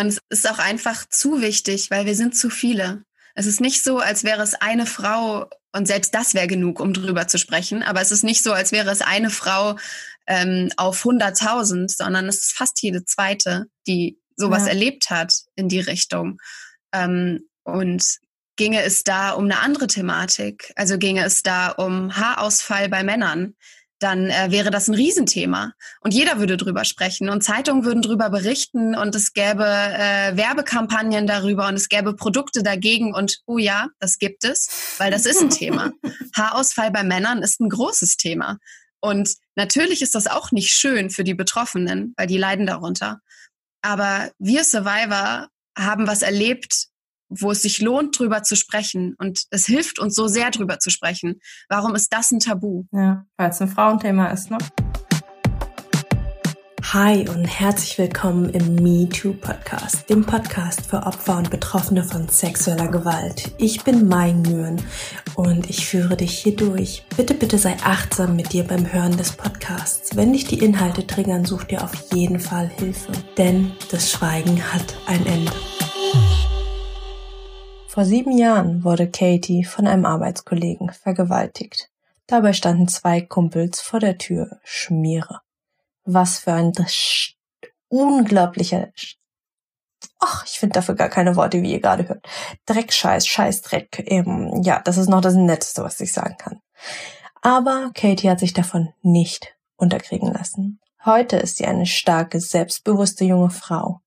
Und es ist auch einfach zu wichtig, weil wir sind zu viele. Es ist nicht so, als wäre es eine Frau, und selbst das wäre genug, um drüber zu sprechen, aber es ist nicht so, als wäre es eine Frau ähm, auf 100.000, sondern es ist fast jede zweite, die sowas ja. erlebt hat in die Richtung. Ähm, und ginge es da um eine andere Thematik, also ginge es da um Haarausfall bei Männern, dann äh, wäre das ein Riesenthema. Und jeder würde drüber sprechen und Zeitungen würden drüber berichten und es gäbe äh, Werbekampagnen darüber und es gäbe Produkte dagegen und oh ja, das gibt es, weil das ist ein Thema. Haarausfall bei Männern ist ein großes Thema. Und natürlich ist das auch nicht schön für die Betroffenen, weil die leiden darunter. Aber wir Survivor haben was erlebt, wo es sich lohnt, drüber zu sprechen. Und es hilft uns so sehr, drüber zu sprechen. Warum ist das ein Tabu? Ja, weil es ein Frauenthema ist, ne? Hi und herzlich willkommen im Me Too Podcast, dem Podcast für Opfer und Betroffene von sexueller Gewalt. Ich bin Mai Nguyen und ich führe dich hier durch. Bitte, bitte sei achtsam mit dir beim Hören des Podcasts. Wenn dich die Inhalte triggern, such dir auf jeden Fall Hilfe, denn das Schweigen hat ein Ende. Vor sieben Jahren wurde Katie von einem Arbeitskollegen vergewaltigt. Dabei standen zwei Kumpels vor der Tür. Schmiere. Was für ein unglaublicher Ach, ich finde dafür gar keine Worte, wie ihr gerade hört. Dreckscheiß, Scheißdreck. Ähm, ja, das ist noch das Netteste, was ich sagen kann. Aber Katie hat sich davon nicht unterkriegen lassen. Heute ist sie eine starke, selbstbewusste junge Frau,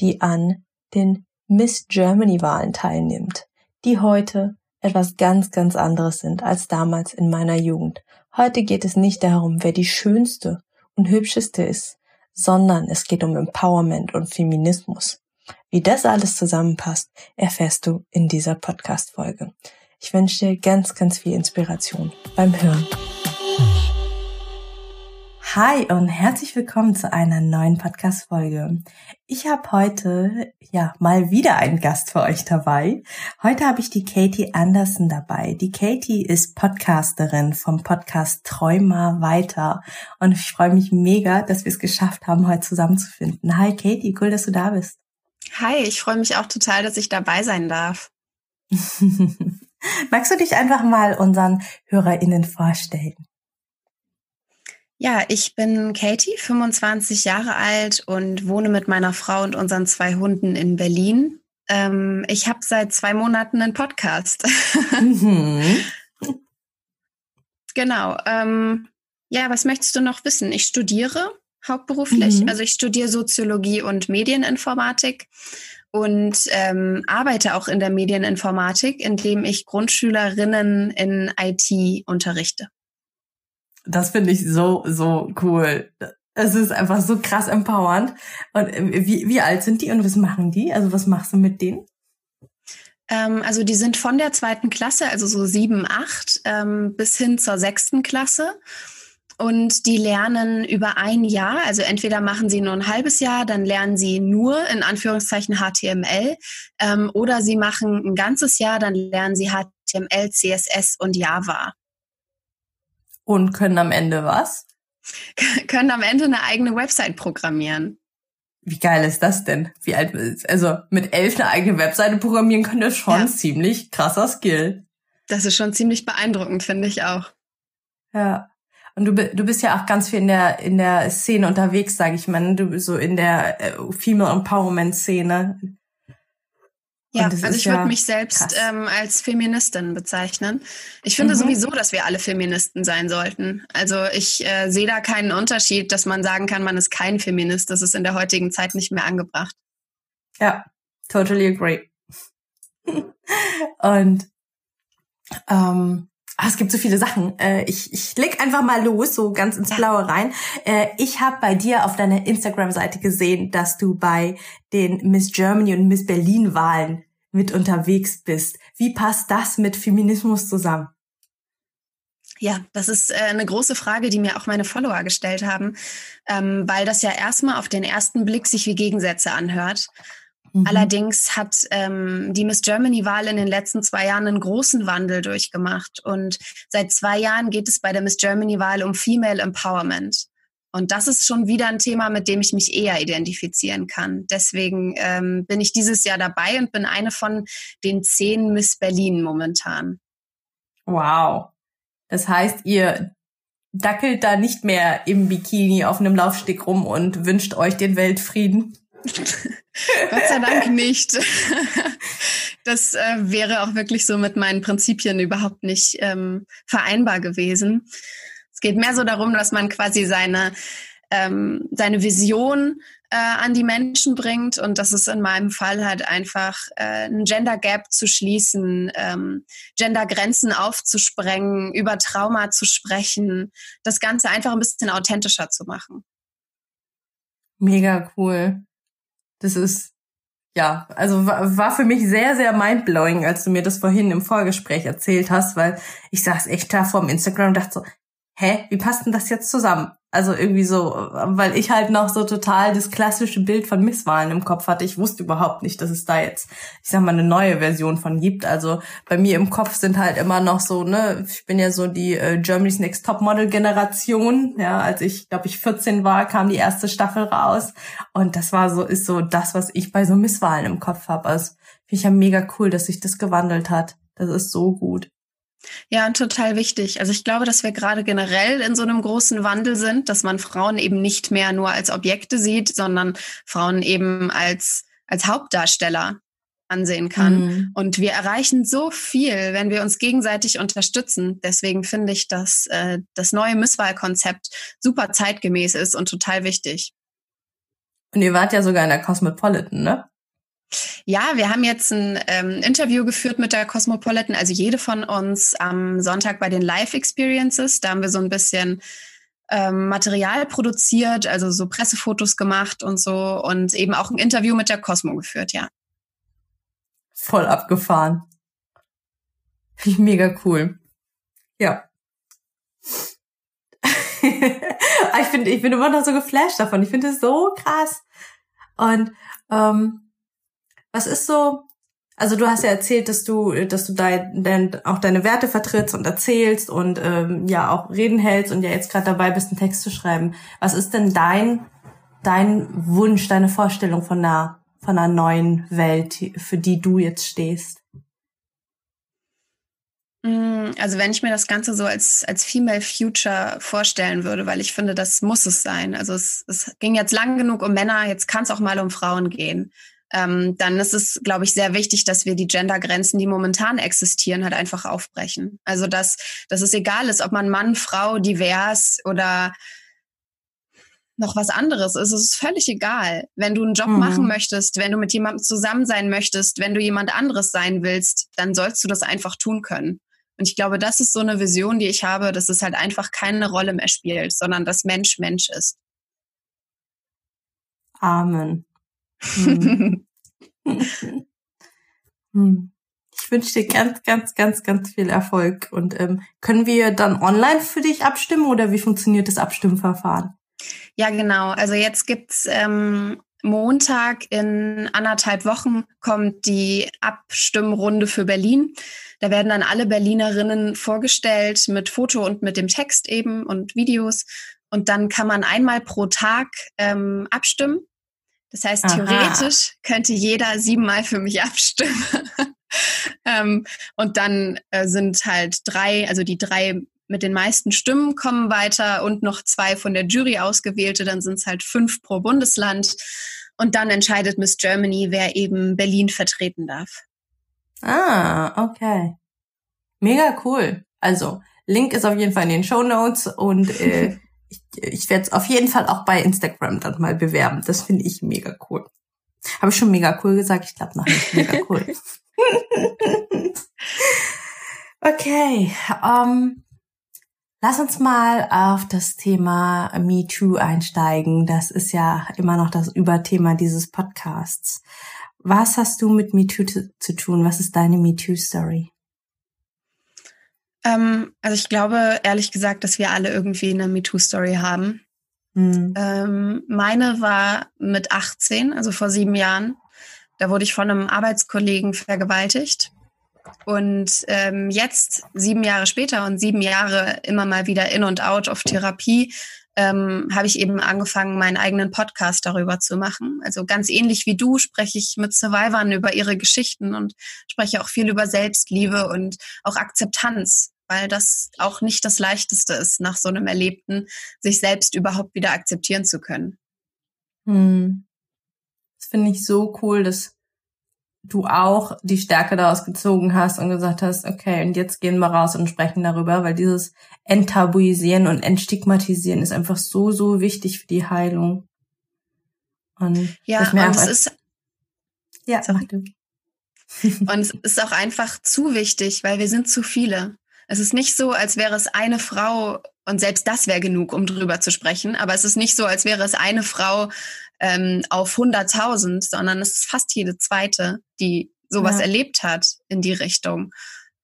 die an den Miss Germany Wahlen teilnimmt, die heute etwas ganz, ganz anderes sind als damals in meiner Jugend. Heute geht es nicht darum, wer die schönste und hübscheste ist, sondern es geht um Empowerment und Feminismus. Wie das alles zusammenpasst, erfährst du in dieser Podcast-Folge. Ich wünsche dir ganz, ganz viel Inspiration beim Hören. Hi und herzlich willkommen zu einer neuen Podcast-Folge. Ich habe heute ja mal wieder einen Gast für euch dabei. Heute habe ich die Katie Anderson dabei. Die Katie ist Podcasterin vom Podcast Träumer weiter und ich freue mich mega, dass wir es geschafft haben, heute zusammenzufinden. Hi Katie, cool, dass du da bist. Hi, ich freue mich auch total, dass ich dabei sein darf. Magst du dich einfach mal unseren HörerInnen vorstellen? Ja, ich bin Katie, 25 Jahre alt und wohne mit meiner Frau und unseren zwei Hunden in Berlin. Ähm, ich habe seit zwei Monaten einen Podcast. Mhm. genau. Ähm, ja, was möchtest du noch wissen? Ich studiere hauptberuflich. Mhm. Also ich studiere Soziologie und Medieninformatik und ähm, arbeite auch in der Medieninformatik, indem ich Grundschülerinnen in IT unterrichte. Das finde ich so, so cool. Es ist einfach so krass empowernd. Und äh, wie, wie alt sind die und was machen die? Also was machst du mit denen? Ähm, also die sind von der zweiten Klasse, also so sieben, acht, ähm, bis hin zur sechsten Klasse. Und die lernen über ein Jahr, also entweder machen sie nur ein halbes Jahr, dann lernen sie nur in Anführungszeichen HTML, ähm, oder sie machen ein ganzes Jahr, dann lernen sie HTML, CSS und Java. Und können am Ende was? können am Ende eine eigene Website programmieren. Wie geil ist das denn? Wie alt also mit elf eine eigene Webseite programmieren können, das schon ja. ziemlich krasser Skill. Das ist schon ziemlich beeindruckend, finde ich auch. Ja. Und du, du bist ja auch ganz viel in der in der Szene unterwegs, sage ich mal. Du bist so in der äh, Female Empowerment Szene. Ja, also ich würde ja mich selbst ähm, als Feministin bezeichnen. Ich finde mhm. sowieso, dass wir alle Feministen sein sollten. Also ich äh, sehe da keinen Unterschied, dass man sagen kann, man ist kein Feminist. Das ist in der heutigen Zeit nicht mehr angebracht. Ja, totally agree. Und ähm, ah, es gibt so viele Sachen. Äh, ich, ich leg einfach mal los, so ganz ins Blaue rein. Äh, ich habe bei dir auf deiner Instagram-Seite gesehen, dass du bei den Miss Germany und Miss Berlin-Wahlen mit unterwegs bist. Wie passt das mit Feminismus zusammen? Ja, das ist äh, eine große Frage, die mir auch meine Follower gestellt haben, ähm, weil das ja erstmal auf den ersten Blick sich wie Gegensätze anhört. Mhm. Allerdings hat ähm, die Miss Germany-Wahl in den letzten zwei Jahren einen großen Wandel durchgemacht. Und seit zwei Jahren geht es bei der Miss Germany-Wahl um Female Empowerment. Und das ist schon wieder ein Thema, mit dem ich mich eher identifizieren kann. Deswegen ähm, bin ich dieses Jahr dabei und bin eine von den zehn Miss Berlin momentan. Wow. Das heißt, ihr dackelt da nicht mehr im Bikini auf einem Laufsteg rum und wünscht euch den Weltfrieden? Gott sei Dank nicht. Das äh, wäre auch wirklich so mit meinen Prinzipien überhaupt nicht ähm, vereinbar gewesen. Es geht mehr so darum, dass man quasi seine, ähm, seine Vision äh, an die Menschen bringt und das ist in meinem Fall halt einfach äh, ein Gender Gap zu schließen, ähm, Gender Grenzen aufzusprengen, über Trauma zu sprechen, das Ganze einfach ein bisschen authentischer zu machen. Mega cool. Das ist ja, also war für mich sehr, sehr mindblowing, als du mir das vorhin im Vorgespräch erzählt hast, weil ich saß echt da vor dem Instagram und dachte so, hä, wie passt denn das jetzt zusammen? Also irgendwie so, weil ich halt noch so total das klassische Bild von Misswahlen im Kopf hatte. Ich wusste überhaupt nicht, dass es da jetzt, ich sag mal, eine neue Version von gibt. Also bei mir im Kopf sind halt immer noch so, ne, ich bin ja so die äh, Germany's Next Top Model Generation. Ja, als ich, glaube ich, 14 war, kam die erste Staffel raus. Und das war so, ist so das, was ich bei so Misswahlen im Kopf habe. Also finde ich ja mega cool, dass sich das gewandelt hat. Das ist so gut. Ja, und total wichtig. Also ich glaube, dass wir gerade generell in so einem großen Wandel sind, dass man Frauen eben nicht mehr nur als Objekte sieht, sondern Frauen eben als, als Hauptdarsteller ansehen kann. Mhm. Und wir erreichen so viel, wenn wir uns gegenseitig unterstützen. Deswegen finde ich, dass äh, das neue Misswahlkonzept super zeitgemäß ist und total wichtig. Und ihr wart ja sogar in der Cosmopolitan, ne? Ja, wir haben jetzt ein ähm, Interview geführt mit der Cosmopolitan, also jede von uns am Sonntag bei den Live Experiences. Da haben wir so ein bisschen ähm, Material produziert, also so Pressefotos gemacht und so und eben auch ein Interview mit der Cosmo geführt, ja. Voll abgefahren. Mega cool. Ja. ich finde, ich bin immer noch so geflasht davon. Ich finde es so krass. Und ähm, was ist so, also du hast ja erzählt, dass du, dass du dein, dein, auch deine Werte vertrittst und erzählst und ähm, ja auch Reden hältst und ja jetzt gerade dabei bist, einen Text zu schreiben. Was ist denn dein, dein Wunsch, deine Vorstellung von einer, von einer neuen Welt, für die du jetzt stehst? Mm, also wenn ich mir das Ganze so als, als Female Future vorstellen würde, weil ich finde, das muss es sein. Also es, es ging jetzt lang genug um Männer, jetzt kann es auch mal um Frauen gehen ähm, dann ist es, glaube ich, sehr wichtig, dass wir die Gendergrenzen, die momentan existieren, halt einfach aufbrechen. Also dass, dass es egal ist, ob man Mann, Frau, divers oder noch was anderes ist. Es ist völlig egal. Wenn du einen Job mhm. machen möchtest, wenn du mit jemandem zusammen sein möchtest, wenn du jemand anderes sein willst, dann sollst du das einfach tun können. Und ich glaube, das ist so eine Vision, die ich habe, dass es halt einfach keine Rolle mehr spielt, sondern dass Mensch Mensch ist. Amen. Hm. hm. Ich wünsche dir ganz, ganz, ganz, ganz viel Erfolg. Und ähm, können wir dann online für dich abstimmen oder wie funktioniert das Abstimmverfahren? Ja, genau. Also jetzt gibt's ähm, Montag in anderthalb Wochen kommt die Abstimmrunde für Berlin. Da werden dann alle Berlinerinnen vorgestellt mit Foto und mit dem Text eben und Videos. Und dann kann man einmal pro Tag ähm, abstimmen. Das heißt, Aha. theoretisch könnte jeder siebenmal für mich abstimmen. ähm, und dann äh, sind halt drei, also die drei mit den meisten Stimmen kommen weiter und noch zwei von der Jury ausgewählte, dann sind es halt fünf pro Bundesland. Und dann entscheidet Miss Germany, wer eben Berlin vertreten darf. Ah, okay. Mega cool. Also, Link ist auf jeden Fall in den Show Notes und äh, ich, werde es auf jeden Fall auch bei Instagram dann mal bewerben. Das finde ich mega cool. Habe ich schon mega cool gesagt? Ich glaube noch nicht. Mega cool. okay. Um, lass uns mal auf das Thema MeToo einsteigen. Das ist ja immer noch das Überthema dieses Podcasts. Was hast du mit MeToo zu, zu tun? Was ist deine MeToo-Story? Ähm, also ich glaube ehrlich gesagt, dass wir alle irgendwie eine MeToo-Story haben. Mhm. Ähm, meine war mit 18, also vor sieben Jahren. Da wurde ich von einem Arbeitskollegen vergewaltigt. Und ähm, jetzt, sieben Jahre später und sieben Jahre immer mal wieder in und out auf Therapie, ähm, habe ich eben angefangen, meinen eigenen Podcast darüber zu machen. Also ganz ähnlich wie du spreche ich mit Survivoren über ihre Geschichten und spreche auch viel über Selbstliebe und auch Akzeptanz, weil das auch nicht das Leichteste ist, nach so einem Erlebten sich selbst überhaupt wieder akzeptieren zu können. Hm. Das finde ich so cool, dass du auch die Stärke daraus gezogen hast und gesagt hast, okay, und jetzt gehen wir raus und sprechen darüber, weil dieses Enttabuisieren und Entstigmatisieren ist einfach so, so wichtig für die Heilung. Und ja, und es ist, ja, sorry. und es ist auch einfach zu wichtig, weil wir sind zu viele. Es ist nicht so, als wäre es eine Frau und selbst das wäre genug, um drüber zu sprechen. Aber es ist nicht so, als wäre es eine Frau ähm, auf 100.000, sondern es ist fast jede zweite, die sowas ja. erlebt hat in die Richtung.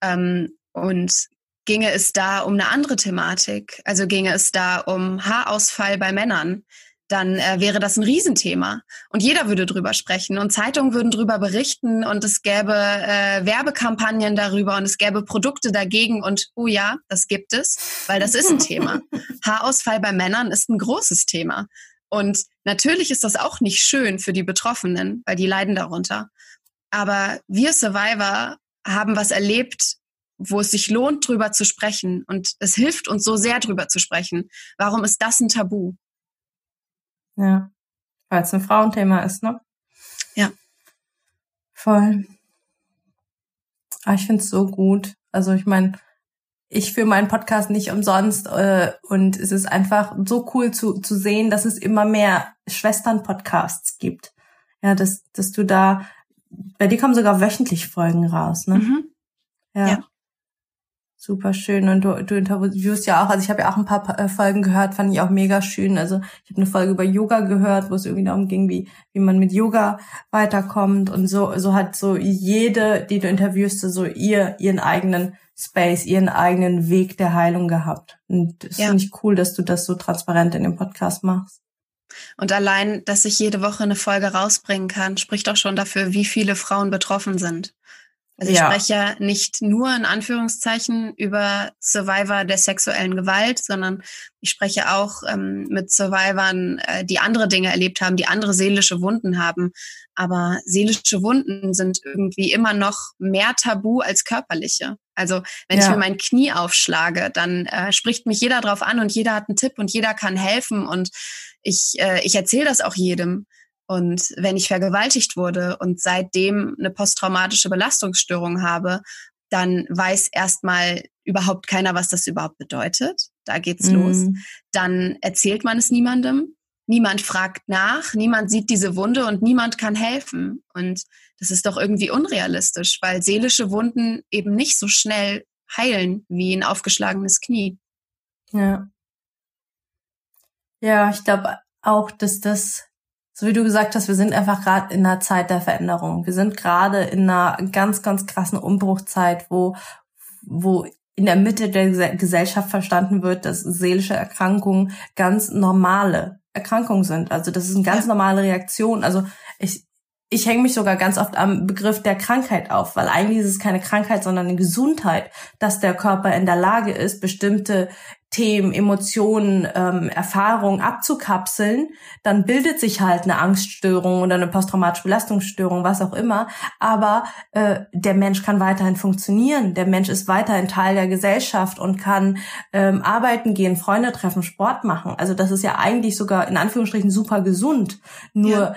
Ähm, und ginge es da um eine andere Thematik, also ginge es da um Haarausfall bei Männern, dann äh, wäre das ein Riesenthema. Und jeder würde drüber sprechen und Zeitungen würden drüber berichten und es gäbe äh, Werbekampagnen darüber und es gäbe Produkte dagegen und oh ja, das gibt es, weil das ist ein Thema. Haarausfall bei Männern ist ein großes Thema. Und natürlich ist das auch nicht schön für die Betroffenen, weil die leiden darunter. Aber wir Survivor haben was erlebt, wo es sich lohnt, drüber zu sprechen. Und es hilft uns so sehr, drüber zu sprechen. Warum ist das ein Tabu? Ja, weil es ein Frauenthema ist, ne? Ja. Voll. Ah, ich finde es so gut. Also ich meine, ich führe meinen Podcast nicht umsonst äh, und es ist einfach so cool zu, zu sehen, dass es immer mehr Schwestern-Podcasts gibt. Ja, dass, dass du da, bei dir kommen sogar wöchentlich Folgen raus, ne? Mhm. Ja. ja. Super schön. Und du, du interviewst ja auch, also ich habe ja auch ein paar äh, Folgen gehört, fand ich auch mega schön. Also ich habe eine Folge über Yoga gehört, wo es irgendwie darum ging, wie, wie man mit Yoga weiterkommt. Und so, so hat so jede, die du interviewst, so ihr, ihren eigenen Space, ihren eigenen Weg der Heilung gehabt. Und das ja. finde ich cool, dass du das so transparent in dem Podcast machst. Und allein, dass ich jede Woche eine Folge rausbringen kann, spricht auch schon dafür, wie viele Frauen betroffen sind. Also ich ja. spreche ja nicht nur in Anführungszeichen über Survivor der sexuellen Gewalt, sondern ich spreche auch ähm, mit Survivoren, äh, die andere Dinge erlebt haben, die andere seelische Wunden haben. Aber seelische Wunden sind irgendwie immer noch mehr tabu als körperliche. Also wenn ja. ich mir mein Knie aufschlage, dann äh, spricht mich jeder drauf an und jeder hat einen Tipp und jeder kann helfen und ich, äh, ich erzähle das auch jedem. Und wenn ich vergewaltigt wurde und seitdem eine posttraumatische Belastungsstörung habe, dann weiß erstmal überhaupt keiner, was das überhaupt bedeutet. Da geht's mhm. los. Dann erzählt man es niemandem. Niemand fragt nach, niemand sieht diese Wunde und niemand kann helfen. Und das ist doch irgendwie unrealistisch, weil seelische Wunden eben nicht so schnell heilen wie ein aufgeschlagenes Knie. Ja. Ja, ich glaube auch, dass das so wie du gesagt hast, wir sind einfach gerade in einer Zeit der Veränderung. Wir sind gerade in einer ganz, ganz krassen Umbruchzeit, wo, wo in der Mitte der Gesellschaft verstanden wird, dass seelische Erkrankungen ganz normale Erkrankungen sind. Also das ist eine ganz normale Reaktion. Also ich, ich hänge mich sogar ganz oft am Begriff der Krankheit auf, weil eigentlich ist es keine Krankheit, sondern eine Gesundheit, dass der Körper in der Lage ist, bestimmte Themen, Emotionen, ähm, Erfahrungen abzukapseln, dann bildet sich halt eine Angststörung oder eine posttraumatische Belastungsstörung, was auch immer. Aber äh, der Mensch kann weiterhin funktionieren. Der Mensch ist weiterhin Teil der Gesellschaft und kann ähm, arbeiten gehen, Freunde treffen, Sport machen. Also das ist ja eigentlich sogar in Anführungsstrichen super gesund. Nur ja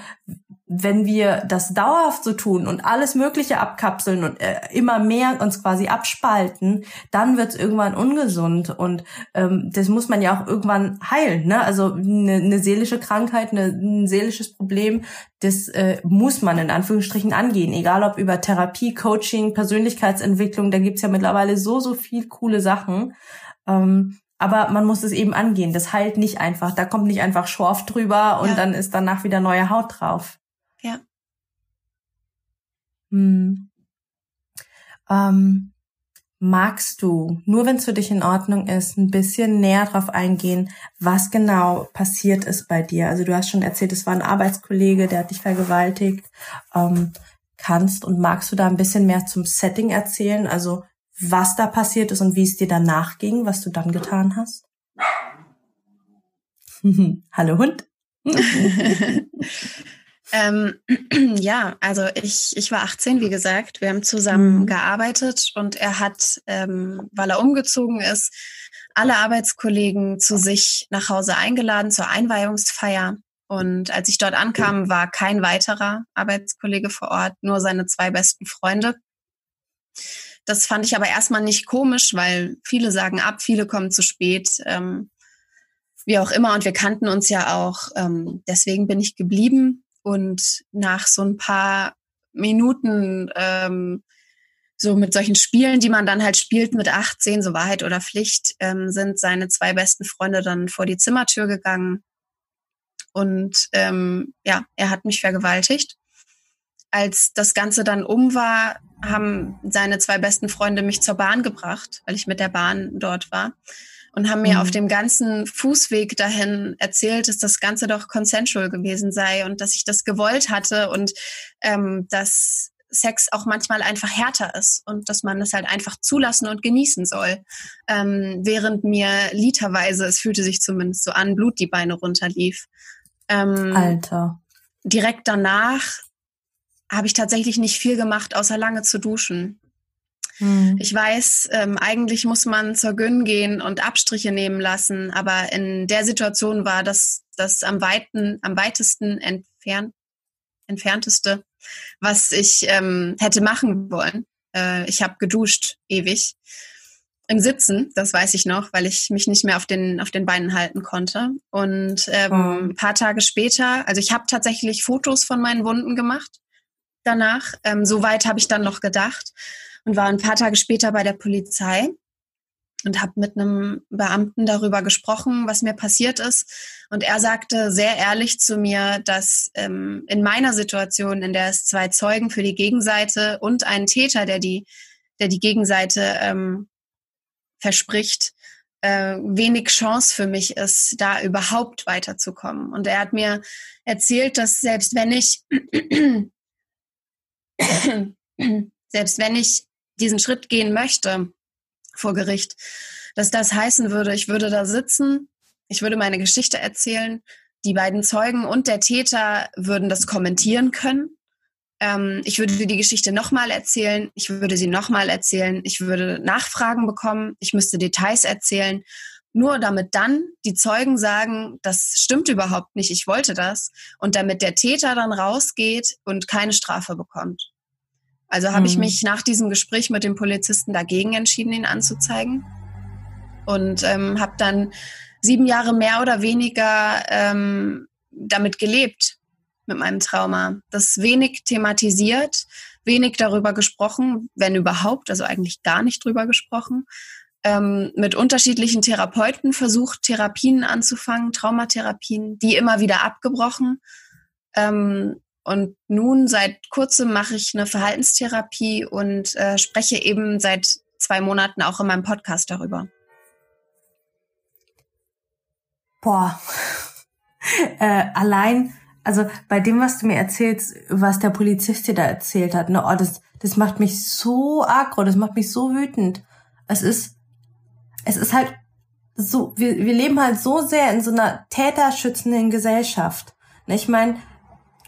wenn wir das dauerhaft so tun und alles Mögliche abkapseln und äh, immer mehr uns quasi abspalten, dann wird es irgendwann ungesund und ähm, das muss man ja auch irgendwann heilen. Ne? Also eine, eine seelische Krankheit, eine, ein seelisches Problem, das äh, muss man in Anführungsstrichen angehen, egal ob über Therapie, Coaching, Persönlichkeitsentwicklung, da gibt's ja mittlerweile so, so viel coole Sachen. Ähm, aber man muss es eben angehen. Das heilt nicht einfach. Da kommt nicht einfach Schorf drüber und ja. dann ist danach wieder neue Haut drauf. Hm. Ähm, magst du, nur wenn es für dich in Ordnung ist, ein bisschen näher drauf eingehen, was genau passiert ist bei dir? Also du hast schon erzählt, es war ein Arbeitskollege, der hat dich vergewaltigt. Ähm, kannst und magst du da ein bisschen mehr zum Setting erzählen? Also was da passiert ist und wie es dir danach ging, was du dann getan hast? Hallo Hund. ähm, ja, also ich, ich war 18, wie gesagt. Wir haben zusammen mhm. gearbeitet und er hat, ähm, weil er umgezogen ist, alle Arbeitskollegen zu sich nach Hause eingeladen zur Einweihungsfeier. Und als ich dort ankam, war kein weiterer Arbeitskollege vor Ort, nur seine zwei besten Freunde. Das fand ich aber erstmal nicht komisch, weil viele sagen ab, viele kommen zu spät, ähm, wie auch immer. Und wir kannten uns ja auch. Ähm, deswegen bin ich geblieben. Und nach so ein paar Minuten, ähm, so mit solchen Spielen, die man dann halt spielt mit 18, so Wahrheit oder Pflicht, ähm, sind seine zwei besten Freunde dann vor die Zimmertür gegangen und ähm, ja, er hat mich vergewaltigt. Als das Ganze dann um war, haben seine zwei besten Freunde mich zur Bahn gebracht, weil ich mit der Bahn dort war. Und haben mir mhm. auf dem ganzen Fußweg dahin erzählt, dass das Ganze doch consensual gewesen sei und dass ich das gewollt hatte und ähm, dass Sex auch manchmal einfach härter ist und dass man es halt einfach zulassen und genießen soll. Ähm, während mir literweise, es fühlte sich zumindest so an, Blut die Beine runterlief. Ähm, Alter. Direkt danach habe ich tatsächlich nicht viel gemacht, außer lange zu duschen. Hm. Ich weiß, ähm, eigentlich muss man zur Gyn gehen und Abstriche nehmen lassen, aber in der Situation war das das am weiten, am weitesten entfernt, entfernteste, was ich ähm, hätte machen wollen. Äh, ich habe geduscht ewig im Sitzen, das weiß ich noch, weil ich mich nicht mehr auf den, auf den Beinen halten konnte. Und ähm, oh. ein paar Tage später, also ich habe tatsächlich Fotos von meinen Wunden gemacht danach. Ähm, so weit habe ich dann noch gedacht und war ein paar Tage später bei der Polizei und habe mit einem Beamten darüber gesprochen, was mir passiert ist. Und er sagte sehr ehrlich zu mir, dass ähm, in meiner Situation, in der es zwei Zeugen für die Gegenseite und einen Täter, der die, der die Gegenseite ähm, verspricht, äh, wenig Chance für mich ist, da überhaupt weiterzukommen. Und er hat mir erzählt, dass selbst wenn ich selbst wenn ich diesen Schritt gehen möchte vor Gericht, dass das heißen würde, ich würde da sitzen, ich würde meine Geschichte erzählen, die beiden Zeugen und der Täter würden das kommentieren können. Ähm, ich würde die Geschichte nochmal erzählen, ich würde sie nochmal erzählen, ich würde Nachfragen bekommen, ich müsste Details erzählen, nur damit dann die Zeugen sagen, das stimmt überhaupt nicht, ich wollte das, und damit der Täter dann rausgeht und keine Strafe bekommt. Also habe mhm. ich mich nach diesem Gespräch mit dem Polizisten dagegen entschieden, ihn anzuzeigen und ähm, habe dann sieben Jahre mehr oder weniger ähm, damit gelebt, mit meinem Trauma. Das wenig thematisiert, wenig darüber gesprochen, wenn überhaupt, also eigentlich gar nicht drüber gesprochen. Ähm, mit unterschiedlichen Therapeuten versucht, Therapien anzufangen, Traumatherapien, die immer wieder abgebrochen. Ähm, und nun seit kurzem mache ich eine Verhaltenstherapie und äh, spreche eben seit zwei Monaten auch in meinem Podcast darüber. Boah, äh, allein also bei dem, was du mir erzählst, was der Polizist dir da erzählt hat, ne, oh, das, das macht mich so aggro, das macht mich so wütend. Es ist, es ist halt so, wir, wir leben halt so sehr in so einer täterschützenden Gesellschaft. Ne, ich meine,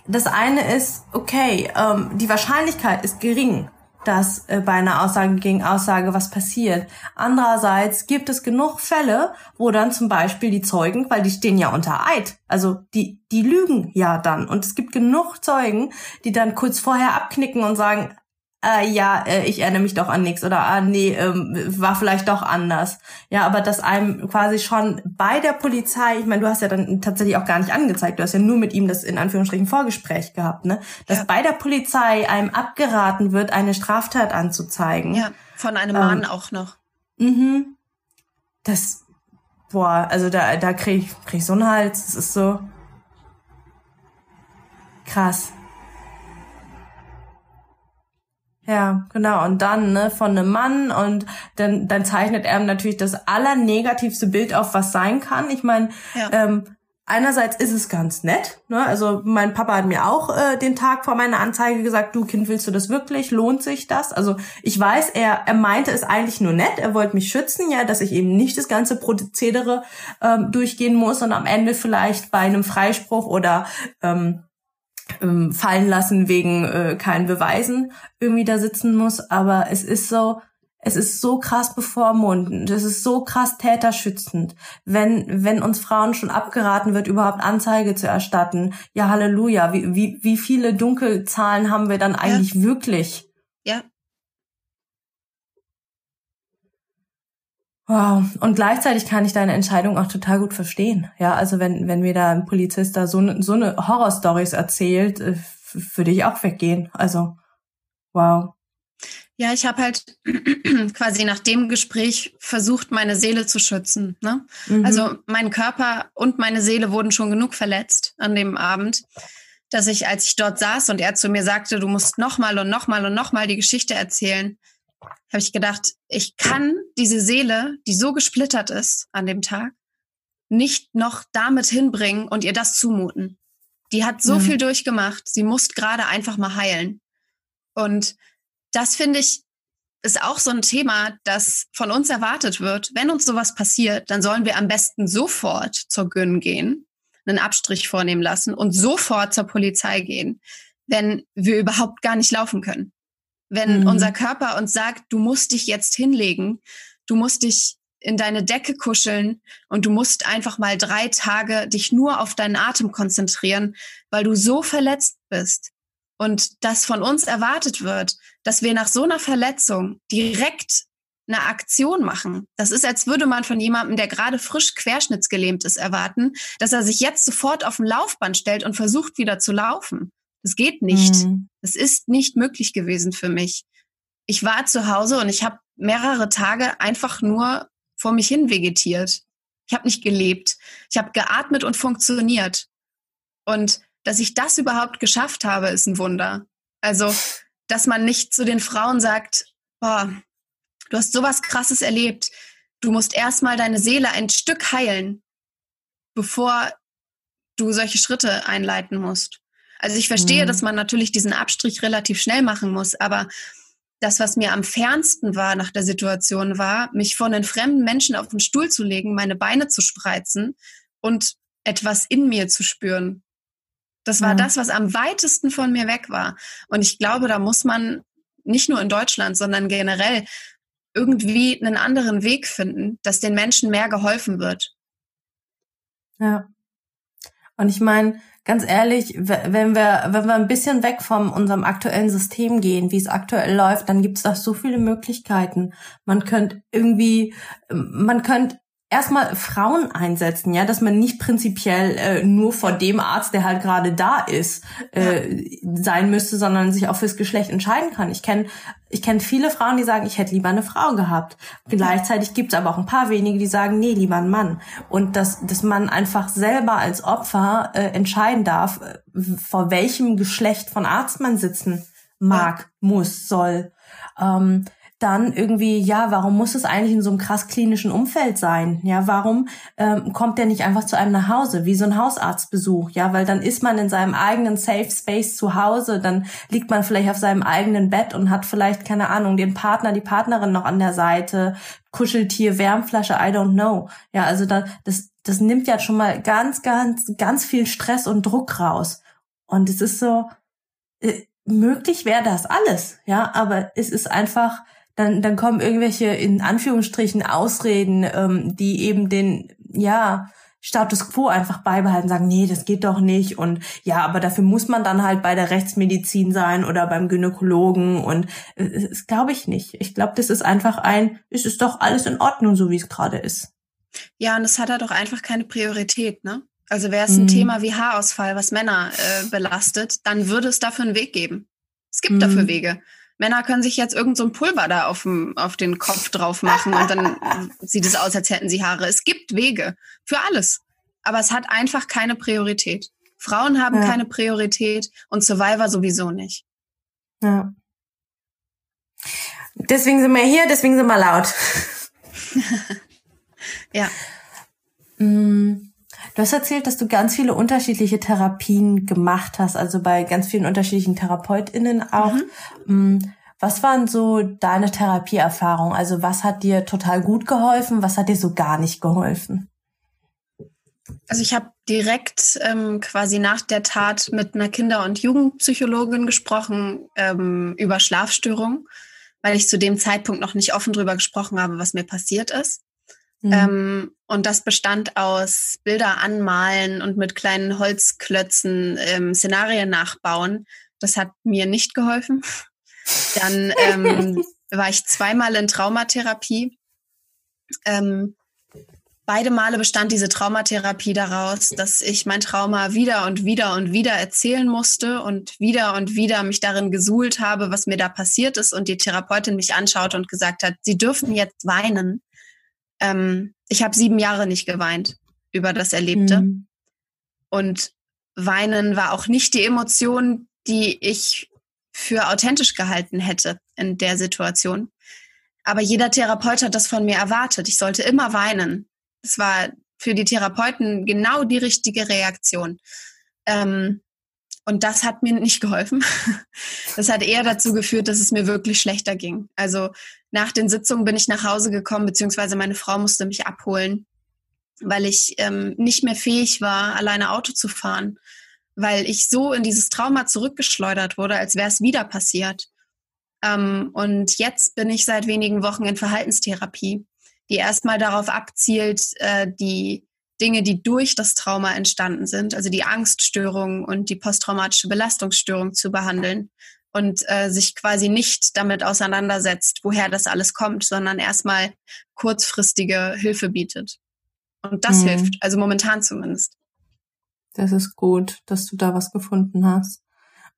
das eine ist, okay, ähm, die Wahrscheinlichkeit ist gering, dass äh, bei einer Aussage gegen Aussage was passiert. Andererseits gibt es genug Fälle, wo dann zum Beispiel die Zeugen, weil die stehen ja unter Eid, also die, die lügen ja dann. Und es gibt genug Zeugen, die dann kurz vorher abknicken und sagen, äh, ja, äh, ich erinnere mich doch an nichts oder ah, nee, ähm, war vielleicht doch anders. Ja, aber dass einem quasi schon bei der Polizei, ich meine, du hast ja dann tatsächlich auch gar nicht angezeigt, du hast ja nur mit ihm das in Anführungsstrichen Vorgespräch gehabt, ne? Dass ja. bei der Polizei einem abgeraten wird, eine Straftat anzuzeigen. Ja, von einem ähm, Mann auch noch. Mhm. Das, boah, also da, da krieg ich, krieg ich so einen Hals, das ist so krass. Ja, genau. Und dann ne, von einem Mann und dann, dann zeichnet er natürlich das allernegativste Bild auf, was sein kann. Ich meine, ja. ähm, einerseits ist es ganz nett. Ne? Also mein Papa hat mir auch äh, den Tag vor meiner Anzeige gesagt, du Kind, willst du das wirklich? Lohnt sich das? Also ich weiß, er, er meinte es eigentlich nur nett. Er wollte mich schützen, ja, dass ich eben nicht das ganze Prozedere ähm, durchgehen muss und am Ende vielleicht bei einem Freispruch oder ähm, ähm, fallen lassen wegen äh, keinen Beweisen irgendwie da sitzen muss. Aber es ist so, es ist so krass bevormundend, es ist so krass täterschützend, wenn, wenn uns Frauen schon abgeraten wird, überhaupt Anzeige zu erstatten. Ja, Halleluja, wie, wie, wie viele Dunkelzahlen haben wir dann eigentlich ja. wirklich? Ja. Wow. Und gleichzeitig kann ich deine Entscheidung auch total gut verstehen. Ja, also wenn, wenn mir da ein Polizist da so, ne, so eine Horrorstories erzählt, äh, würde ich auch weggehen. Also, wow. Ja, ich habe halt quasi nach dem Gespräch versucht, meine Seele zu schützen. Ne? Mhm. Also mein Körper und meine Seele wurden schon genug verletzt an dem Abend, dass ich, als ich dort saß und er zu mir sagte, du musst nochmal und nochmal und nochmal die Geschichte erzählen, habe ich gedacht, ich kann diese Seele, die so gesplittert ist an dem Tag, nicht noch damit hinbringen und ihr das zumuten. Die hat so mhm. viel durchgemacht, sie muss gerade einfach mal heilen. Und das finde ich ist auch so ein Thema, das von uns erwartet wird. Wenn uns sowas passiert, dann sollen wir am besten sofort zur Gyn gehen, einen Abstrich vornehmen lassen und sofort zur Polizei gehen, wenn wir überhaupt gar nicht laufen können. Wenn mhm. unser Körper uns sagt, du musst dich jetzt hinlegen, du musst dich in deine Decke kuscheln und du musst einfach mal drei Tage dich nur auf deinen Atem konzentrieren, weil du so verletzt bist und das von uns erwartet wird, dass wir nach so einer Verletzung direkt eine Aktion machen. Das ist, als würde man von jemandem, der gerade frisch querschnittsgelähmt ist, erwarten, dass er sich jetzt sofort auf dem Laufband stellt und versucht wieder zu laufen. Das geht nicht. Mhm. Das ist nicht möglich gewesen für mich. Ich war zu Hause und ich habe mehrere Tage einfach nur vor mich hin vegetiert. Ich habe nicht gelebt. Ich habe geatmet und funktioniert. Und dass ich das überhaupt geschafft habe, ist ein Wunder. Also dass man nicht zu den Frauen sagt, boah, du hast sowas krasses erlebt. Du musst erstmal deine Seele ein Stück heilen, bevor du solche Schritte einleiten musst. Also ich verstehe, mhm. dass man natürlich diesen Abstrich relativ schnell machen muss, aber das, was mir am fernsten war nach der Situation, war, mich von einen fremden Menschen auf den Stuhl zu legen, meine Beine zu spreizen und etwas in mir zu spüren. Das war ja. das, was am weitesten von mir weg war. Und ich glaube, da muss man nicht nur in Deutschland, sondern generell irgendwie einen anderen Weg finden, dass den Menschen mehr geholfen wird. Ja. Und ich meine, ganz ehrlich, wenn wir, wenn wir ein bisschen weg von unserem aktuellen System gehen, wie es aktuell läuft, dann gibt es da so viele Möglichkeiten. Man könnte irgendwie, man könnte erstmal Frauen einsetzen, ja, dass man nicht prinzipiell äh, nur vor dem Arzt, der halt gerade da ist, äh, sein müsste, sondern sich auch fürs Geschlecht entscheiden kann. Ich kenne ich kenn viele Frauen, die sagen, ich hätte lieber eine Frau gehabt. Gleichzeitig gibt es aber auch ein paar wenige, die sagen, nee, lieber ein Mann. Und dass, dass man einfach selber als Opfer äh, entscheiden darf, äh, vor welchem Geschlecht von Arzt man sitzen mag, ja. muss, soll. Ähm, dann irgendwie, ja, warum muss es eigentlich in so einem krass klinischen Umfeld sein? Ja, warum ähm, kommt der nicht einfach zu einem nach Hause, wie so ein Hausarztbesuch? Ja, weil dann ist man in seinem eigenen Safe Space zu Hause, dann liegt man vielleicht auf seinem eigenen Bett und hat vielleicht, keine Ahnung, den Partner, die Partnerin noch an der Seite, Kuscheltier, Wärmflasche, I don't know. Ja, also da, das, das nimmt ja schon mal ganz, ganz, ganz viel Stress und Druck raus. Und es ist so, äh, möglich wäre das alles, ja, aber es ist einfach, dann, dann kommen irgendwelche in Anführungsstrichen Ausreden, ähm, die eben den, ja, Status quo einfach beibehalten, sagen, nee, das geht doch nicht und ja, aber dafür muss man dann halt bei der Rechtsmedizin sein oder beim Gynäkologen und äh, das glaube ich nicht. Ich glaube, das ist einfach ein, es ist doch alles in Ordnung, so wie es gerade ist. Ja, und es hat halt auch einfach keine Priorität, ne? Also wäre es ein mhm. Thema wie Haarausfall, was Männer äh, belastet, dann würde es dafür einen Weg geben. Es gibt mhm. dafür Wege. Männer können sich jetzt irgend so ein Pulver da auf, dem, auf den Kopf drauf machen und dann sieht es aus, als hätten sie Haare. Es gibt Wege für alles. Aber es hat einfach keine Priorität. Frauen haben ja. keine Priorität und Survivor sowieso nicht. Ja. Deswegen sind wir hier, deswegen sind wir laut. ja. Mm. Du hast erzählt, dass du ganz viele unterschiedliche Therapien gemacht hast, also bei ganz vielen unterschiedlichen TherapeutInnen auch. Mhm. Mm, was waren so deine Therapieerfahrungen? Also was hat dir total gut geholfen? Was hat dir so gar nicht geholfen? Also ich habe direkt ähm, quasi nach der Tat mit einer Kinder- und Jugendpsychologin gesprochen ähm, über Schlafstörungen, weil ich zu dem Zeitpunkt noch nicht offen drüber gesprochen habe, was mir passiert ist. Mhm. Ähm, und das bestand aus Bilder anmalen und mit kleinen Holzklötzen ähm, Szenarien nachbauen. Das hat mir nicht geholfen. Dann ähm, war ich zweimal in Traumatherapie. Ähm, beide Male bestand diese Traumatherapie daraus, dass ich mein Trauma wieder und wieder und wieder erzählen musste und wieder und wieder mich darin gesuhlt habe, was mir da passiert ist und die Therapeutin mich anschaut und gesagt hat, Sie dürfen jetzt weinen. Ähm, ich habe sieben Jahre nicht geweint über das Erlebte. Mhm. Und weinen war auch nicht die Emotion, die ich für authentisch gehalten hätte in der Situation. Aber jeder Therapeut hat das von mir erwartet. Ich sollte immer weinen. Es war für die Therapeuten genau die richtige Reaktion. Ähm, und das hat mir nicht geholfen. Das hat eher dazu geführt, dass es mir wirklich schlechter ging. Also nach den Sitzungen bin ich nach Hause gekommen, beziehungsweise meine Frau musste mich abholen, weil ich ähm, nicht mehr fähig war, alleine Auto zu fahren, weil ich so in dieses Trauma zurückgeschleudert wurde, als wäre es wieder passiert. Ähm, und jetzt bin ich seit wenigen Wochen in Verhaltenstherapie die erstmal darauf abzielt, äh, die Dinge, die durch das Trauma entstanden sind, also die Angststörung und die posttraumatische Belastungsstörung zu behandeln und äh, sich quasi nicht damit auseinandersetzt, woher das alles kommt, sondern erstmal kurzfristige Hilfe bietet. Und das mhm. hilft, also momentan zumindest. Das ist gut, dass du da was gefunden hast.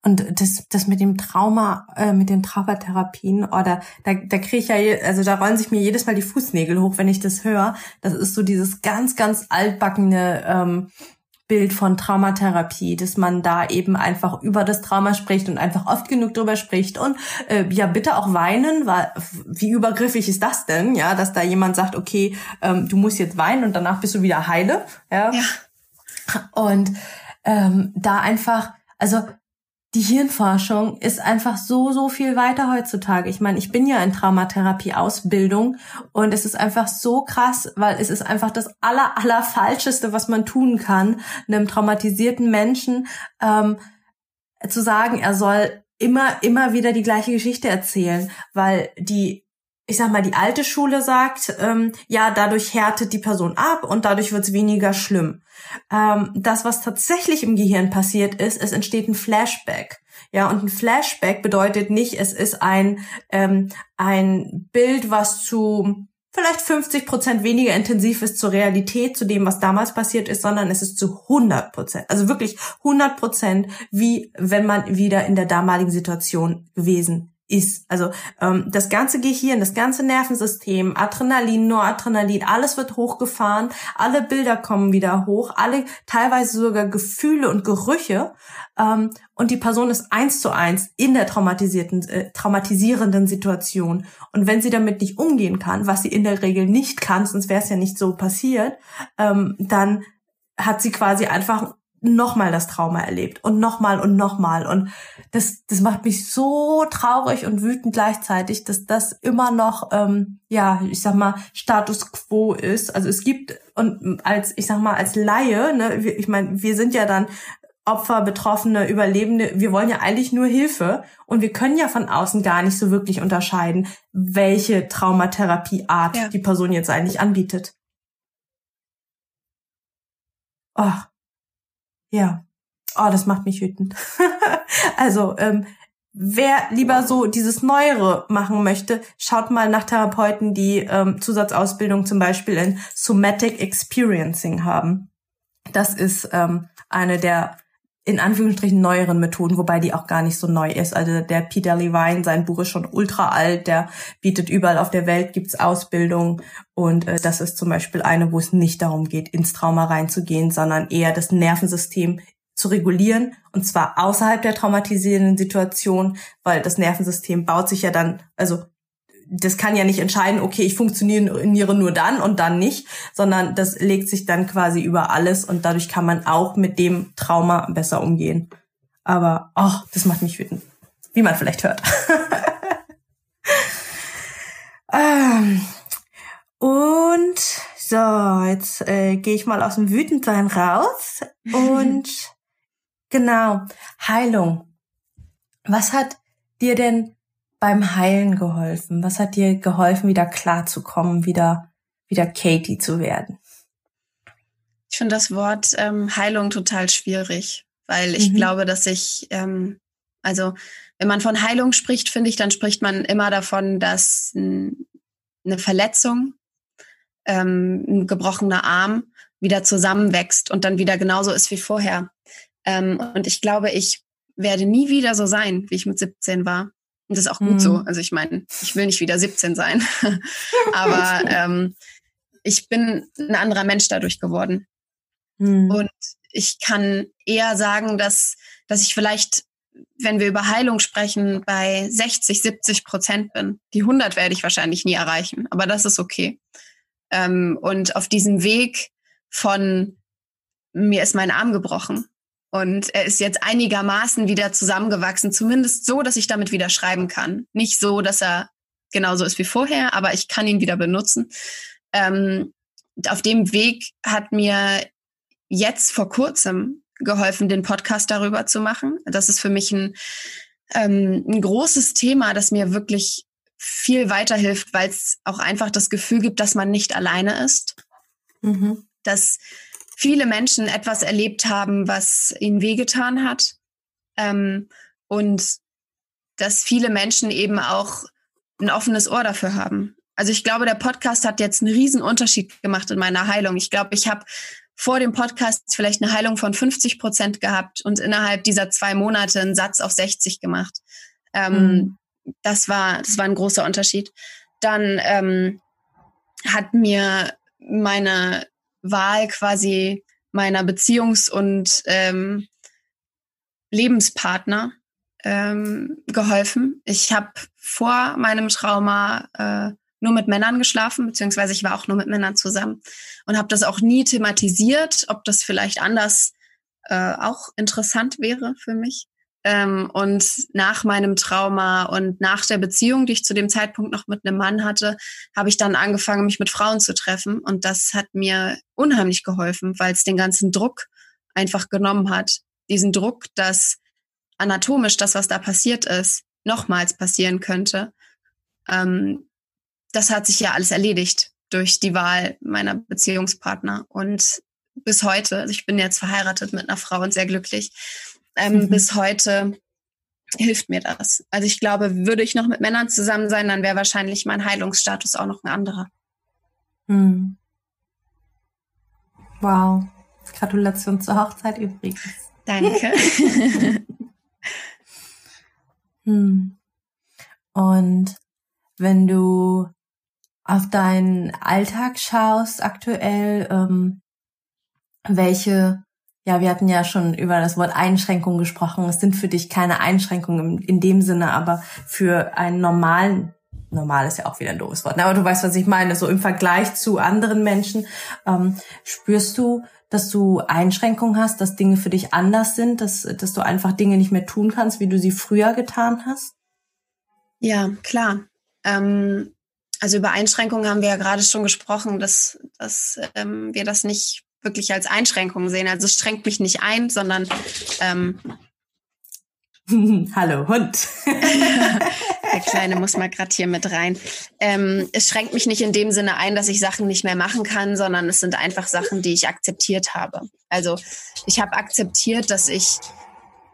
Und das, das mit dem Trauma, äh, mit den Traumatherapien, oder oh, da, da kriege ich ja, also da rollen sich mir jedes Mal die Fußnägel hoch, wenn ich das höre. Das ist so dieses ganz, ganz altbackene ähm, Bild von Traumatherapie, dass man da eben einfach über das Trauma spricht und einfach oft genug drüber spricht und äh, ja bitte auch weinen, weil wie übergriffig ist das denn, ja, dass da jemand sagt, okay, ähm, du musst jetzt weinen und danach bist du wieder heile, ja. ja. Und ähm, da einfach, also die Hirnforschung ist einfach so, so viel weiter heutzutage. Ich meine, ich bin ja in Traumatherapie-Ausbildung und es ist einfach so krass, weil es ist einfach das aller, aller Falscheste, was man tun kann, einem traumatisierten Menschen ähm, zu sagen, er soll immer, immer wieder die gleiche Geschichte erzählen, weil die ich sag mal, die alte Schule sagt, ähm, ja, dadurch härtet die Person ab und dadurch wird es weniger schlimm. Ähm, das, was tatsächlich im Gehirn passiert ist, es entsteht ein Flashback. Ja, und ein Flashback bedeutet nicht, es ist ein, ähm, ein Bild, was zu vielleicht 50 Prozent weniger intensiv ist zur Realität, zu dem, was damals passiert ist, sondern es ist zu 100 Prozent, also wirklich 100 Prozent, wie wenn man wieder in der damaligen Situation gewesen ist. Also ähm, das ganze Gehirn, das ganze Nervensystem, Adrenalin, Noradrenalin, alles wird hochgefahren, alle Bilder kommen wieder hoch, alle teilweise sogar Gefühle und Gerüche ähm, und die Person ist eins zu eins in der traumatisierten, äh, traumatisierenden Situation. Und wenn sie damit nicht umgehen kann, was sie in der Regel nicht kann, sonst wäre es ja nicht so passiert, ähm, dann hat sie quasi einfach nochmal das Trauma erlebt und nochmal und nochmal. Und das, das macht mich so traurig und wütend gleichzeitig, dass das immer noch, ähm, ja, ich sag mal, Status quo ist. Also es gibt, und als, ich sag mal, als Laie, ne, ich meine, wir sind ja dann Opfer, Betroffene, Überlebende, wir wollen ja eigentlich nur Hilfe und wir können ja von außen gar nicht so wirklich unterscheiden, welche Traumatherapieart ja. die Person jetzt eigentlich anbietet. Oh, ja. Oh, das macht mich wütend. also, ähm, wer lieber so dieses Neuere machen möchte, schaut mal nach Therapeuten, die ähm, Zusatzausbildung zum Beispiel in Somatic Experiencing haben. Das ist ähm, eine der in Anführungsstrichen neueren Methoden, wobei die auch gar nicht so neu ist. Also der Peter Levine, sein Buch ist schon ultra alt, der bietet überall auf der Welt, gibt's Ausbildung und äh, das ist zum Beispiel eine, wo es nicht darum geht, ins Trauma reinzugehen, sondern eher das Nervensystem zu regulieren und zwar außerhalb der traumatisierenden Situation, weil das Nervensystem baut sich ja dann, also das kann ja nicht entscheiden, okay, ich funktioniere nur dann und dann nicht, sondern das legt sich dann quasi über alles und dadurch kann man auch mit dem Trauma besser umgehen. Aber, oh, das macht mich wütend. Wie man vielleicht hört. ähm, und so, jetzt äh, gehe ich mal aus dem Wütendsein raus und genau, Heilung. Was hat dir denn beim Heilen geholfen? Was hat dir geholfen, wieder klar zu kommen, wieder, wieder Katie zu werden? Ich finde das Wort ähm, Heilung total schwierig, weil ich mhm. glaube, dass ich, ähm, also wenn man von Heilung spricht, finde ich, dann spricht man immer davon, dass eine Verletzung, ähm, ein gebrochener Arm wieder zusammenwächst und dann wieder genauso ist wie vorher. Ähm, und ich glaube, ich werde nie wieder so sein, wie ich mit 17 war. Und das ist auch gut mhm. so. Also ich meine, ich will nicht wieder 17 sein, aber ähm, ich bin ein anderer Mensch dadurch geworden. Mhm. Und ich kann eher sagen, dass, dass ich vielleicht, wenn wir über Heilung sprechen, bei 60, 70 Prozent bin. Die 100 werde ich wahrscheinlich nie erreichen, aber das ist okay. Ähm, und auf diesem Weg von mir ist mein Arm gebrochen und er ist jetzt einigermaßen wieder zusammengewachsen, zumindest so, dass ich damit wieder schreiben kann. Nicht so, dass er genauso ist wie vorher, aber ich kann ihn wieder benutzen. Ähm, auf dem Weg hat mir jetzt vor kurzem geholfen, den Podcast darüber zu machen. Das ist für mich ein, ähm, ein großes Thema, das mir wirklich viel weiterhilft, weil es auch einfach das Gefühl gibt, dass man nicht alleine ist. Mhm. Dass viele Menschen etwas erlebt haben, was ihnen wehgetan hat. Ähm, und dass viele Menschen eben auch ein offenes Ohr dafür haben. Also ich glaube, der Podcast hat jetzt einen riesen Unterschied gemacht in meiner Heilung. Ich glaube, ich habe vor dem Podcast vielleicht eine Heilung von 50 Prozent gehabt und innerhalb dieser zwei Monate einen Satz auf 60 gemacht. Ähm, mhm. Das war, das war ein großer Unterschied. Dann ähm, hat mir meine Wahl quasi meiner Beziehungs- und ähm, Lebenspartner ähm, geholfen. Ich habe vor meinem Trauma äh, nur mit Männern geschlafen, beziehungsweise ich war auch nur mit Männern zusammen und habe das auch nie thematisiert, ob das vielleicht anders äh, auch interessant wäre für mich. Ähm, und nach meinem Trauma und nach der Beziehung, die ich zu dem Zeitpunkt noch mit einem Mann hatte, habe ich dann angefangen, mich mit Frauen zu treffen. Und das hat mir unheimlich geholfen, weil es den ganzen Druck einfach genommen hat. Diesen Druck, dass anatomisch das, was da passiert ist, nochmals passieren könnte. Ähm, das hat sich ja alles erledigt durch die Wahl meiner Beziehungspartner. Und bis heute, also ich bin jetzt verheiratet mit einer Frau und sehr glücklich, ähm, mhm. bis heute hilft mir das. Also ich glaube, würde ich noch mit Männern zusammen sein, dann wäre wahrscheinlich mein Heilungsstatus auch noch ein anderer. Mhm. Wow. Gratulation zur Hochzeit übrigens. Danke. hm. Und wenn du auf deinen Alltag schaust aktuell, ähm, welche ja, wir hatten ja schon über das Wort Einschränkung gesprochen. Es sind für dich keine Einschränkungen in, dem Sinne, aber für einen normalen, normal ist ja auch wieder ein doofes Wort, ne? aber du weißt, was ich meine, so im Vergleich zu anderen Menschen, ähm, spürst du, dass du Einschränkungen hast, dass Dinge für dich anders sind, dass, dass du einfach Dinge nicht mehr tun kannst, wie du sie früher getan hast? Ja, klar. Ähm, also über Einschränkungen haben wir ja gerade schon gesprochen, dass, dass ähm, wir das nicht wirklich als Einschränkung sehen. Also es schränkt mich nicht ein, sondern ähm, Hallo Hund. Der Kleine muss mal gerade hier mit rein. Ähm, es schränkt mich nicht in dem Sinne ein, dass ich Sachen nicht mehr machen kann, sondern es sind einfach Sachen, die ich akzeptiert habe. Also ich habe akzeptiert, dass ich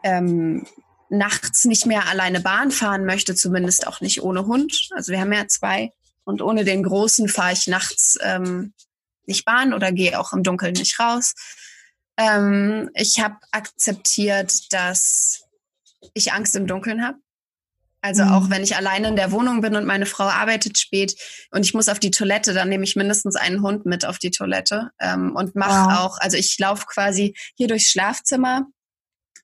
ähm, nachts nicht mehr alleine Bahn fahren möchte, zumindest auch nicht ohne Hund. Also wir haben ja zwei und ohne den Großen fahre ich nachts ähm, nicht Bahn oder gehe auch im Dunkeln nicht raus. Ähm, ich habe akzeptiert, dass ich Angst im Dunkeln habe. Also mhm. auch wenn ich alleine in der Wohnung bin und meine Frau arbeitet spät und ich muss auf die Toilette, dann nehme ich mindestens einen Hund mit auf die Toilette ähm, und mache wow. auch, also ich laufe quasi hier durchs Schlafzimmer,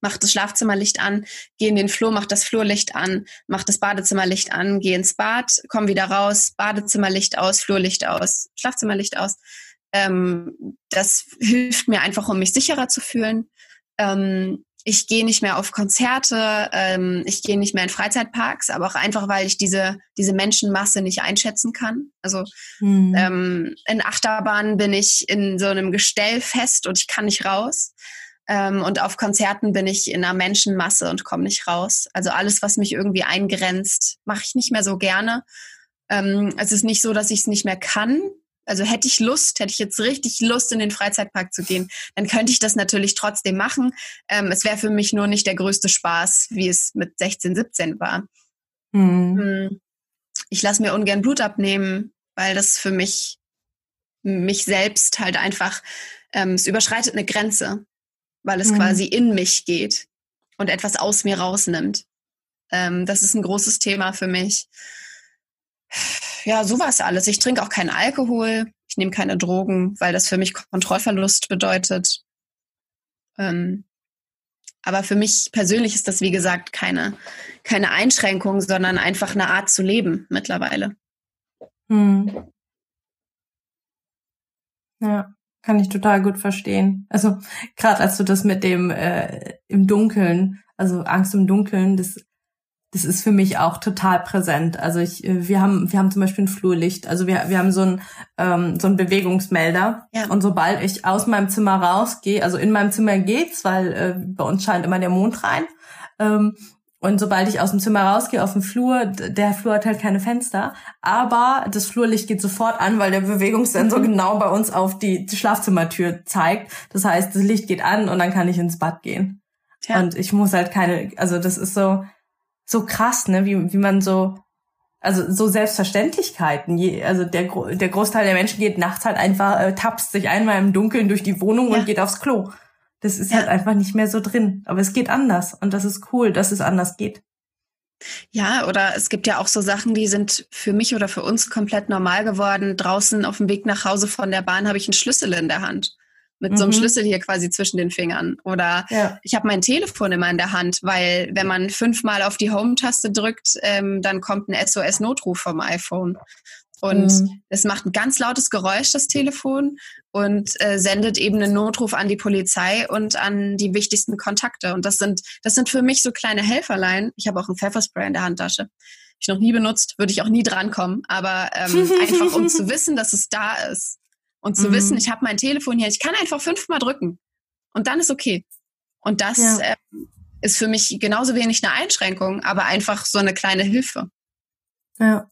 mach das Schlafzimmerlicht an, geh in den Flur, mach das Flurlicht an, mach das Badezimmerlicht an, geh ins Bad, komm wieder raus, Badezimmerlicht aus, Flurlicht aus, Schlafzimmerlicht aus. Ähm, das hilft mir einfach, um mich sicherer zu fühlen. Ähm, ich gehe nicht mehr auf Konzerte, ähm, ich gehe nicht mehr in Freizeitparks, aber auch einfach, weil ich diese, diese Menschenmasse nicht einschätzen kann. Also mhm. ähm, in Achterbahnen bin ich in so einem Gestell fest und ich kann nicht raus. Ähm, und auf Konzerten bin ich in einer Menschenmasse und komme nicht raus. Also alles, was mich irgendwie eingrenzt, mache ich nicht mehr so gerne. Ähm, es ist nicht so, dass ich es nicht mehr kann, also hätte ich Lust, hätte ich jetzt richtig Lust, in den Freizeitpark zu gehen, dann könnte ich das natürlich trotzdem machen. Ähm, es wäre für mich nur nicht der größte Spaß, wie es mit 16, 17 war. Mhm. Ich lasse mir ungern Blut abnehmen, weil das für mich, mich selbst halt einfach, ähm, es überschreitet eine Grenze, weil es mhm. quasi in mich geht und etwas aus mir rausnimmt. Ähm, das ist ein großes Thema für mich ja, sowas alles. Ich trinke auch keinen Alkohol, ich nehme keine Drogen, weil das für mich Kontrollverlust bedeutet. Ähm, aber für mich persönlich ist das, wie gesagt, keine, keine Einschränkung, sondern einfach eine Art zu leben mittlerweile. Hm. Ja, kann ich total gut verstehen. Also gerade als du das mit dem äh, im Dunkeln, also Angst im Dunkeln, das das ist für mich auch total präsent. Also ich, äh, wir haben, wir haben zum Beispiel ein Flurlicht. Also wir, wir haben so ein, ähm, so ein Bewegungsmelder. Ja. Und sobald ich aus meinem Zimmer rausgehe, also in meinem Zimmer geht's, weil äh, bei uns scheint immer der Mond rein. Ähm, und sobald ich aus dem Zimmer rausgehe auf den Flur, der Flur hat halt keine Fenster, aber das Flurlicht geht sofort an, weil der Bewegungssensor genau bei uns auf die, die Schlafzimmertür zeigt. Das heißt, das Licht geht an und dann kann ich ins Bad gehen. Ja. Und ich muss halt keine, also das ist so, so krass, ne, wie, wie man so, also so Selbstverständlichkeiten. Je, also der, der Großteil der Menschen geht nachts halt einfach, äh, tapst sich einmal im Dunkeln durch die Wohnung ja. und geht aufs Klo. Das ist ja. halt einfach nicht mehr so drin. Aber es geht anders und das ist cool, dass es anders geht. Ja, oder es gibt ja auch so Sachen, die sind für mich oder für uns komplett normal geworden. Draußen auf dem Weg nach Hause von der Bahn habe ich einen Schlüssel in der Hand mit mhm. so einem mhm. Schlüssel hier quasi zwischen den Fingern. Oder ja. ich habe mein Telefon immer in der Hand, weil wenn man fünfmal auf die Home-Taste drückt, ähm, dann kommt ein SOS-Notruf vom iPhone. Und mhm. es macht ein ganz lautes Geräusch, das Telefon, und äh, sendet eben einen Notruf an die Polizei und an die wichtigsten Kontakte. Und das sind, das sind für mich so kleine Helferlein. Ich habe auch ein Pfefferspray in der Handtasche. Ich noch nie benutzt, würde ich auch nie drankommen. Aber ähm, einfach um zu wissen, dass es da ist. Und zu mhm. wissen, ich habe mein Telefon hier, ich kann einfach fünfmal drücken und dann ist okay. Und das ja. äh, ist für mich genauso wenig eine Einschränkung, aber einfach so eine kleine Hilfe. Ja.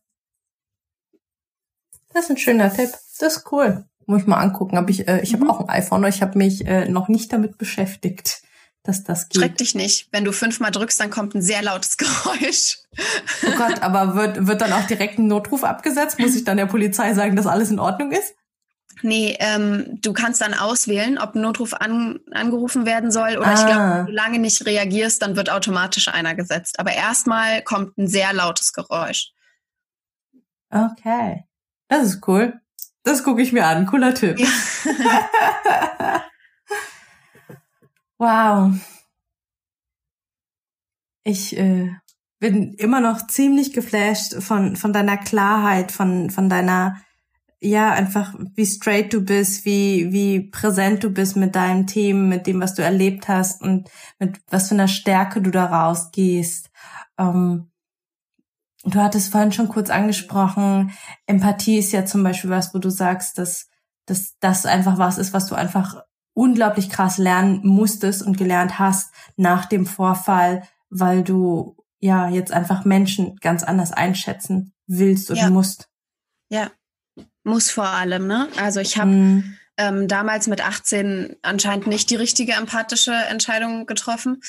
Das ist ein schöner Tipp. Das ist cool. Muss ich mal angucken. Hab ich äh, ich mhm. habe auch ein iPhone, ich habe mich äh, noch nicht damit beschäftigt, dass das geht. Schreck dich nicht. Wenn du fünfmal drückst, dann kommt ein sehr lautes Geräusch. Oh Gott, aber wird, wird dann auch direkt ein Notruf abgesetzt? Muss ich dann der Polizei sagen, dass alles in Ordnung ist? Nee, ähm, du kannst dann auswählen, ob ein Notruf an, angerufen werden soll oder ah. ich glaube, wenn du lange nicht reagierst, dann wird automatisch einer gesetzt. Aber erstmal kommt ein sehr lautes Geräusch. Okay. Das ist cool. Das gucke ich mir an. Cooler Tipp. Ja. wow. Ich äh, bin immer noch ziemlich geflasht von, von deiner Klarheit, von, von deiner ja, einfach wie straight du bist, wie, wie präsent du bist mit deinem Themen, mit dem, was du erlebt hast und mit was für einer Stärke du da rausgehst. Ähm, du hattest vorhin schon kurz angesprochen, Empathie ist ja zum Beispiel was, wo du sagst, dass, dass das einfach was ist, was du einfach unglaublich krass lernen musstest und gelernt hast nach dem Vorfall, weil du ja jetzt einfach Menschen ganz anders einschätzen willst und ja. musst. Ja, muss vor allem, ne? Also ich habe mhm. ähm, damals mit 18 anscheinend nicht die richtige empathische Entscheidung getroffen.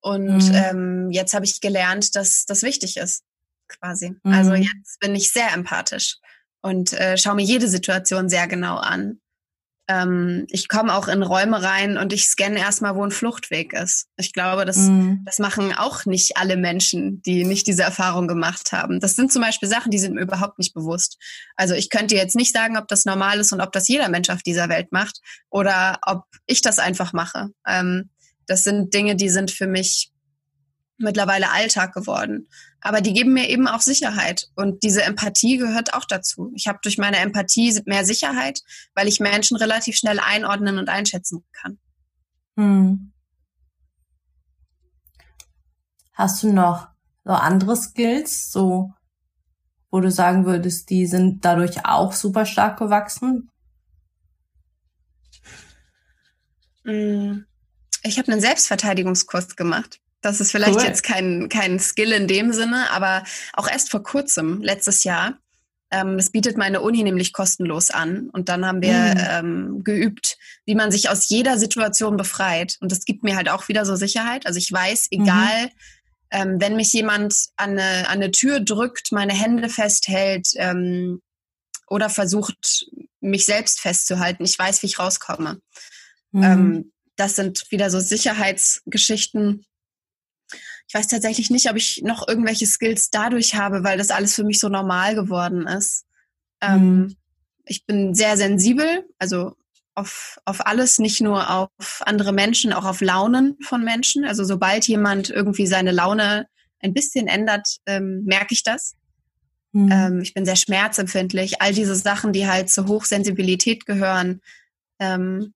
Und mhm. ähm, jetzt habe ich gelernt, dass das wichtig ist, quasi. Also mhm. Also jetzt bin ich sehr empathisch und äh, schaue mir jede Situation sehr genau an. Ähm, ich komme auch in Räume rein und ich scanne erstmal, wo ein Fluchtweg ist. Ich glaube, das, mhm. das machen auch nicht alle Menschen, die nicht diese Erfahrung gemacht haben. Das sind zum Beispiel Sachen, die sind mir überhaupt nicht bewusst. Also ich könnte jetzt nicht sagen, ob das normal ist und ob das jeder Mensch auf dieser Welt macht oder ob ich das einfach mache. Ähm, Das sind Dinge, die sind für mich mittlerweile Alltag geworden. Aber die geben mir eben auch Sicherheit. Und diese Empathie gehört auch dazu. Ich habe durch meine Empathie mehr Sicherheit, weil ich Menschen relativ schnell einordnen und einschätzen kann. Hm. Hast du noch so andere Skills, so wo du sagen würdest, die sind dadurch auch super stark gewachsen? Hm. Ich habe einen Selbstverteidigungskurs gemacht. Das ist vielleicht cool. jetzt kein, kein Skill in dem Sinne, aber auch erst vor kurzem, letztes Jahr. Ähm, das bietet meine Uni nämlich kostenlos an. Und dann haben wir mhm. ähm, geübt, wie man sich aus jeder Situation befreit. Und das gibt mir halt auch wieder so Sicherheit. Also ich weiß, mhm. egal, mhm. ähm, wenn mich jemand an eine, an eine Tür drückt, meine Hände festhält ähm, oder versucht, mich selbst festzuhalten, ich weiß, wie ich rauskomme. Mhm. Ähm, das sind wieder so Sicherheitsgeschichten, ich weiß tatsächlich nicht, ob ich noch irgendwelche Skills dadurch habe, weil das alles für mich so normal geworden ist. Ähm, mhm. Ähm, ich bin sehr sensibel, also auf, auf alles, nicht nur auf andere Menschen, auch auf Launen von Menschen. Also sobald jemand irgendwie seine Laune ein bisschen ändert, ähm, merke ich das. Mhm. Ähm, ich bin sehr schmerzempfindlich. All diese Sachen, die halt zur Hochsensibilität gehören, ähm,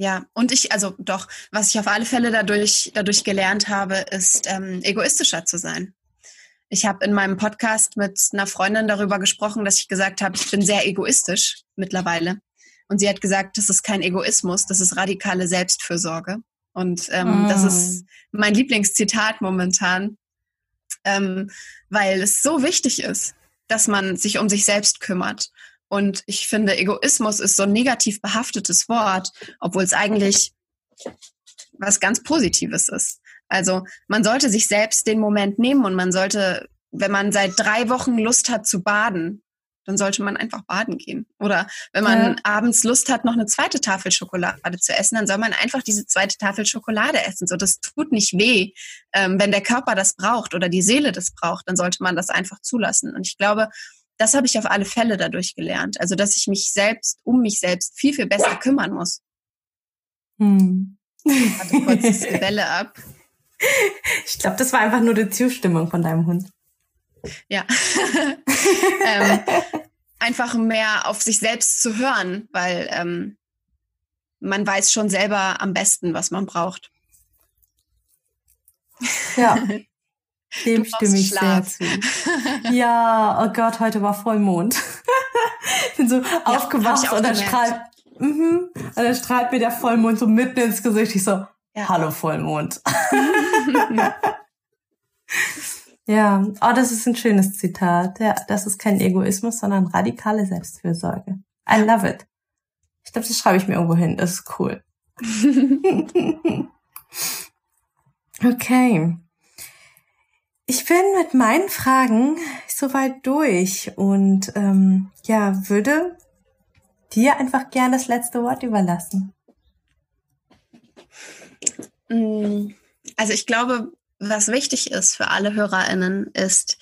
ja, und ich, also doch, was ich auf alle Fälle dadurch, dadurch gelernt habe, ist ähm, egoistischer zu sein. Ich habe in meinem Podcast mit einer Freundin darüber gesprochen, dass ich gesagt habe, ich bin sehr egoistisch mittlerweile. Und sie hat gesagt, das ist kein Egoismus, das ist radikale Selbstfürsorge. Und ähm, mm. das ist mein Lieblingszitat momentan, ähm, weil es so wichtig ist, dass man sich um sich selbst kümmert und ich finde, Egoismus ist so ein negativ behaftetes Wort, obwohl es eigentlich was ganz Positives ist. Also man sollte sich selbst den Moment nehmen und man sollte, wenn man seit drei Wochen Lust hat zu baden, dann sollte man einfach baden gehen. Oder wenn man ja. abends Lust hat, noch eine zweite Tafel Schokolade zu essen, dann soll man einfach diese zweite Tafel Schokolade essen. So, das tut nicht weh. Ähm, wenn der Körper das braucht oder die Seele das braucht, dann sollte man das einfach zulassen. Und ich glaube, das habe ich auf alle Fälle dadurch gelernt. Also, dass ich mich selbst, um mich selbst viel, viel besser kümmern muss. Hm. Ich hatte kurz das Welle ab. Ich glaube, das war einfach nur die Zustimmung von deinem Hund. Ja. ähm, einfach mehr auf sich selbst zu hören, weil ähm, man weiß schon selber am besten, was man braucht. Ja, Dem stimme ich Schlaf. sehr zu. Ja, oh Gott, heute war Vollmond. ich bin so ja, aufgewacht und dann strahlt, mhm, und dann strahlt mir der Vollmond so mitten ins Gesicht. Ich so, ja. hallo Vollmond. ja, oh, das ist ein schönes Zitat. Ja, das ist kein Egoismus, sondern radikale Selbstfürsorge. I love it. Ich glaube, das schreibe ich mir irgendwo hin. Das ist cool. okay. Ich bin mit meinen Fragen soweit durch und ähm, ja, würde dir einfach gern das letzte Wort überlassen. Mm, also ich glaube, was wichtig ist für alle HörerInnen, ist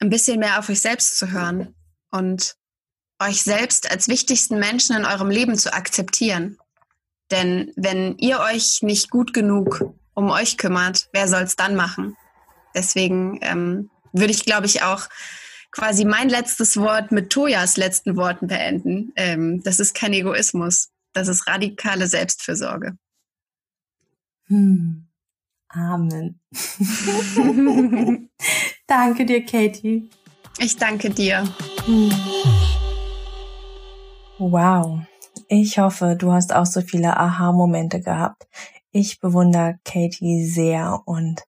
ein bisschen mehr auf euch selbst zu hören und euch selbst als wichtigsten Menschen in eurem Leben zu akzeptieren. Denn wenn ihr euch nicht gut genug um euch kümmert, wer soll es dann machen? Deswegen ähm, würde ich, glaube ich, auch quasi mein letztes Wort mit Tojas letzten Worten beenden. Ähm, das ist kein Egoismus, das ist radikale Selbstfürsorge. Hm. Amen. danke dir, Katie. Ich danke dir. Wow. Ich hoffe, du hast auch so viele Aha-Momente gehabt. Ich bewundere Katie sehr und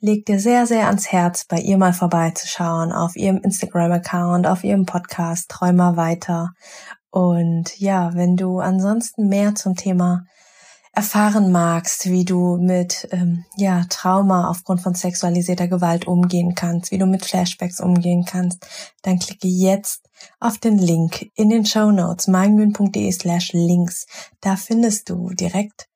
leg dir sehr, sehr ans Herz, bei ihr mal vorbeizuschauen, auf ihrem Instagram-Account, auf ihrem Podcast Träumer weiter. Und ja, wenn du ansonsten mehr zum Thema erfahren magst, wie du mit ähm, ja Trauma aufgrund von sexualisierter Gewalt umgehen kannst, wie du mit Flashbacks umgehen kannst, dann klicke jetzt auf den Link in den Show Notes meinmühlen.de slash links. Da findest du direkt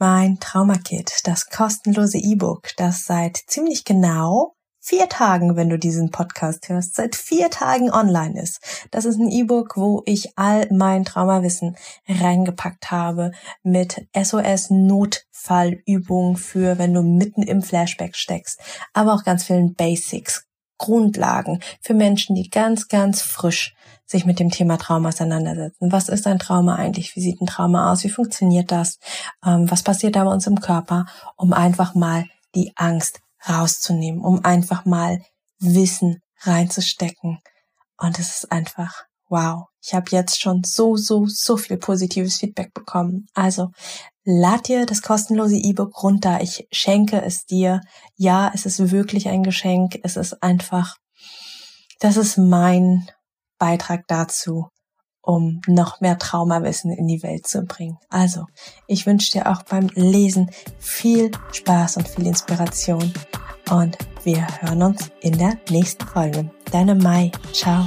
mein Traumakit, das kostenlose E-Book, das seit ziemlich genau vier Tagen, wenn du diesen Podcast hörst, seit vier Tagen online ist. Das ist ein E-Book, wo ich all mein Traumawissen reingepackt habe mit SOS-Notfallübungen für, wenn du mitten im Flashback steckst, aber auch ganz vielen Basics, Grundlagen für Menschen, die ganz, ganz frisch sich mit dem Thema Trauma auseinandersetzen. Was ist ein Trauma eigentlich? Wie sieht ein Trauma aus? Wie funktioniert das? Ähm, was passiert da bei uns im Körper? Um einfach mal die Angst rauszunehmen, um einfach mal Wissen reinzustecken. Und es ist einfach wow. Ich habe jetzt schon so, so, so viel positives Feedback bekommen. Also lad dir das kostenlose E-Book runter. Ich schenke es dir. Ja, es ist wirklich ein Geschenk. Es ist einfach, das ist mein Beitrag dazu, um noch mehr Traumawissen in die Welt zu bringen. Also, ich wünsche dir auch beim Lesen viel Spaß und viel Inspiration. Und wir hören uns in der nächsten Folge. Deine Mai. Ciao.